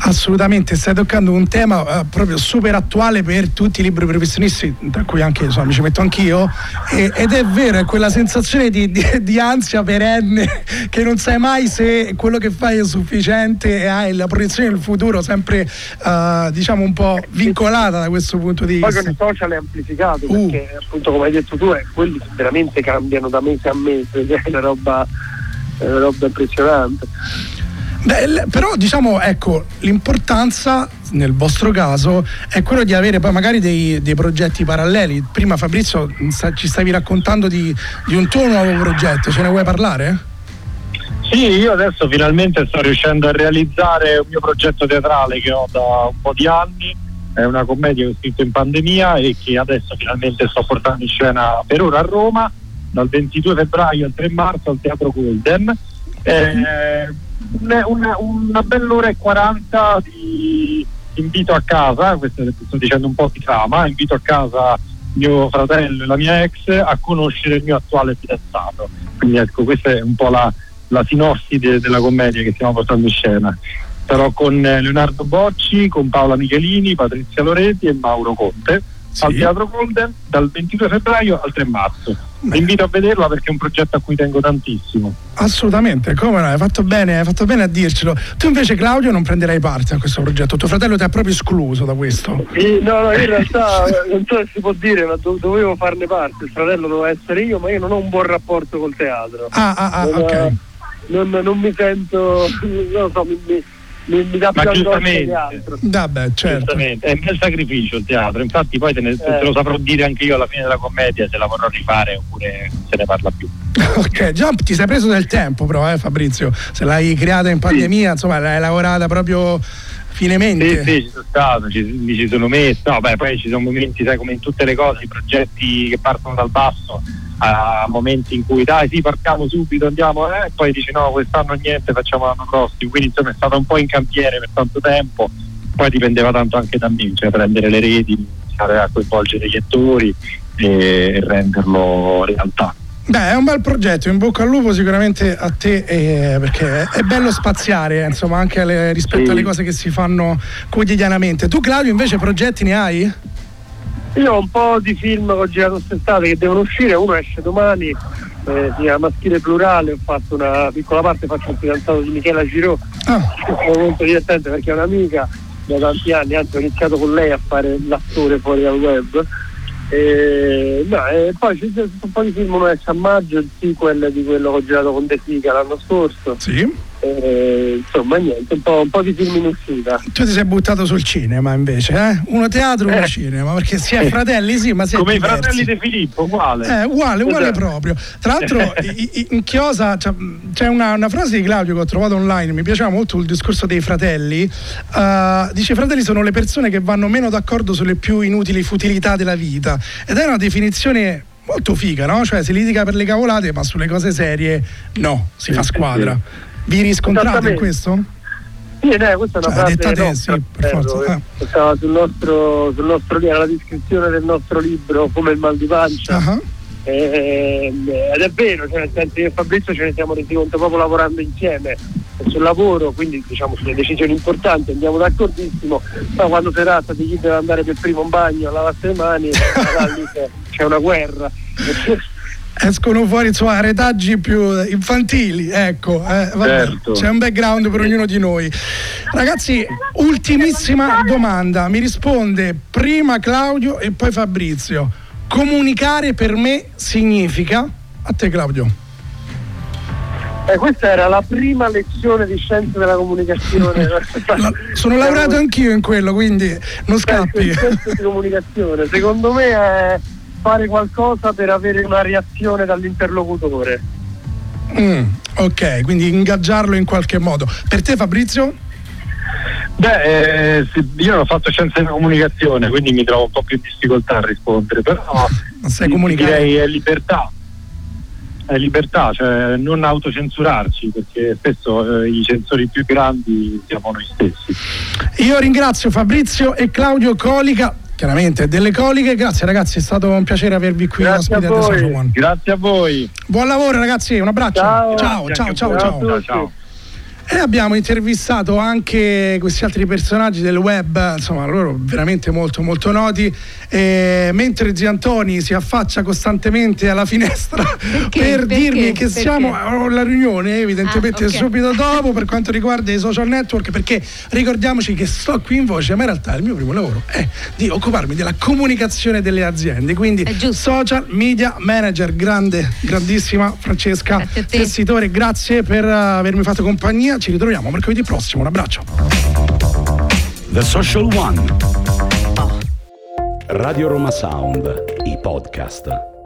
Assolutamente, stai toccando un tema eh, proprio super attuale per tutti i libri professionisti, tra cui anche insomma, mi ci metto anch'io, e, ed è vero, è quella sensazione di, di, di, ansia perenne che non sai mai se quello che fai è sufficiente e hai la proiezione del futuro sempre eh, diciamo un po' vincolata da questo punto di vista. Poi con i social è amplificato uh. perché appunto come hai detto tu è, quelli veramente cambiano da mese a mese, è una roba, è una roba impressionante. Beh, però diciamo ecco l'importanza nel vostro caso è quello di avere poi magari dei, dei progetti paralleli. Prima Fabrizio ci stavi raccontando di, di, un tuo nuovo progetto. Ce ne vuoi parlare? Sì, io adesso finalmente sto riuscendo a realizzare un mio progetto teatrale che ho da un po' di anni. È una commedia che ho scritto in pandemia e che adesso finalmente sto portando in scena per ora a Roma. Dal 22 febbraio al 3 marzo al Teatro Golden. Eh, una, una, una bell'ora e 40 di invito a casa, questo sto dicendo un po' di trama, invito a casa mio fratello e la mia ex a conoscere il mio attuale fidanzato. Quindi ecco, questa è un po' la, la sinossi de, della commedia che stiamo portando in scena. Sarò con Leonardo Bocci, con Paola Michelini, Patrizia Loretti e Mauro Conte sì. al Teatro Golden dal 22 febbraio al 3 marzo. Vi invito a vederla perché è un progetto a cui tengo tantissimo. Assolutamente, come no, hai fatto bene, hai fatto bene a dircelo. Tu invece Claudio non prenderai parte a questo progetto, tuo fratello ti ha proprio escluso da questo. Sì, no, no, in realtà non so se si può dire, ma do- dovevo farne parte, il fratello doveva essere io, ma io non ho un buon rapporto col teatro. Ah, ah, ah, non, ok. Non, non, mi sento, non lo so, mi, mi mi, mi dà Ma più giustamente, Vabbè, certo. è un bel sacrificio il teatro, infatti poi te, ne, eh. te, lo saprò dire anche io alla fine della commedia se la vorrò rifare oppure se ne parla più. ok, già ti sei preso del tempo però eh, Fabrizio, se l'hai creata in pandemia, sì. insomma l'hai lavorata proprio finemente. Sì, sì, ci sono stato, ci, mi ci sono messo, no, beh, poi ci sono momenti, sai, come in tutte le cose, i progetti che partono dal basso a momenti in cui dai sì partiamo subito andiamo eh, e poi dici no quest'anno niente facciamo l'anno prossimo quindi insomma è stato un po' in cantiere per tanto tempo poi dipendeva tanto anche da me cioè prendere le reti iniziare a coinvolgere gli attori e, e renderlo realtà Beh, è un bel progetto, in bocca al lupo sicuramente a te eh, perché è bello spaziare, insomma, anche alle, rispetto sì. alle cose che si fanno quotidianamente. Tu Claudio invece progetti ne hai? Io ho un po' di film che ho girato quest'estate che devono uscire, uno esce domani, eh, si chiama Maschile Plurale, ho fatto una piccola parte, faccio il fidanzato di Michela Giro, ah. sono molto divertente perché è un'amica da tanti anni, anzi ho iniziato con lei a fare l'attore fuori dal web. E, no, e poi ci sono un po' di film, uno esce a maggio, il sequel di quello che ho girato con De Sica l'anno scorso. Sì eh, insomma niente, un po', un po', di uscita. Tu ti sei buttato sul cinema invece, eh? Uno teatro, uno eh. cinema, perché si è fratelli sì, ma si è Come diversi. i fratelli di Filippo, uguale. Eh, uguale, uguale esatto. proprio. Tra l'altro in chiosa c'è una, una, frase di Claudio che ho trovato online, mi piaceva molto il discorso dei fratelli. Uh, dice: i fratelli sono le persone che vanno meno d'accordo sulle più inutili futilità della vita. Ed è una definizione molto figa, no? Cioè si litiga per le cavolate, ma sulle cose serie no, si fa squadra. Vi riscontrate in questo? Sì, eh, questa è una cioè, frase te, sì, per forza. Eh. Stava sul nostro, sul nostro la descrizione del nostro libro come il mal di pancia. Uh-huh. Eh, ed è vero, cioè nel senso io e Fabrizio ce ne siamo resi conto proprio lavorando insieme sul lavoro, quindi diciamo sulle decisioni importanti andiamo d'accordissimo, ma quando si tratta di chi deve andare per primo in bagno a lavarsi le mani, lì c'è una guerra escono fuori insomma retaggi più infantili ecco eh, certo. c'è un background per ognuno di noi ragazzi ultimissima domanda mi risponde prima Claudio e poi Fabrizio comunicare per me significa a te Claudio Eh, questa era la prima lezione di scienze della comunicazione. Sono laureato anch'io in quello, quindi non scappi. Scienze di comunicazione. Secondo me è fare qualcosa per avere una reazione dall'interlocutore. Mm, ok, quindi ingaggiarlo in qualche modo. Per te Fabrizio? Beh, eh, io non ho fatto scienze della comunicazione, quindi mi trovo un po' più in difficoltà a rispondere, però direi è libertà. È libertà, cioè non autocensurarci, perché spesso eh, i censori più grandi siamo noi stessi. Io ringrazio Fabrizio e Claudio Colica chiaramente delle coliche. Grazie ragazzi, è stato un piacere avervi qui Grazie a voi. Grazie a voi. Buon lavoro ragazzi, un abbraccio. Ciao, ciao, ciao, ciao. ciao. ciao. ciao. E abbiamo intervistato anche questi altri personaggi del web, insomma, loro veramente molto molto noti. E mentre Ziantoni si affaccia costantemente alla finestra perché? per perché? dirmi che perché? siamo alla riunione, evidentemente ah, okay. subito dopo per quanto riguarda i social network, perché ricordiamoci che sto qui in voce, ma in realtà il mio primo lavoro è di occuparmi della comunicazione delle aziende, quindi social media manager, grande, grandissima Francesca Tessitore, grazie per avermi fatto compagnia ci ritroviamo mercoledì prossimo. Un abbraccio. The Social One. Radio Roma Sound, i podcast.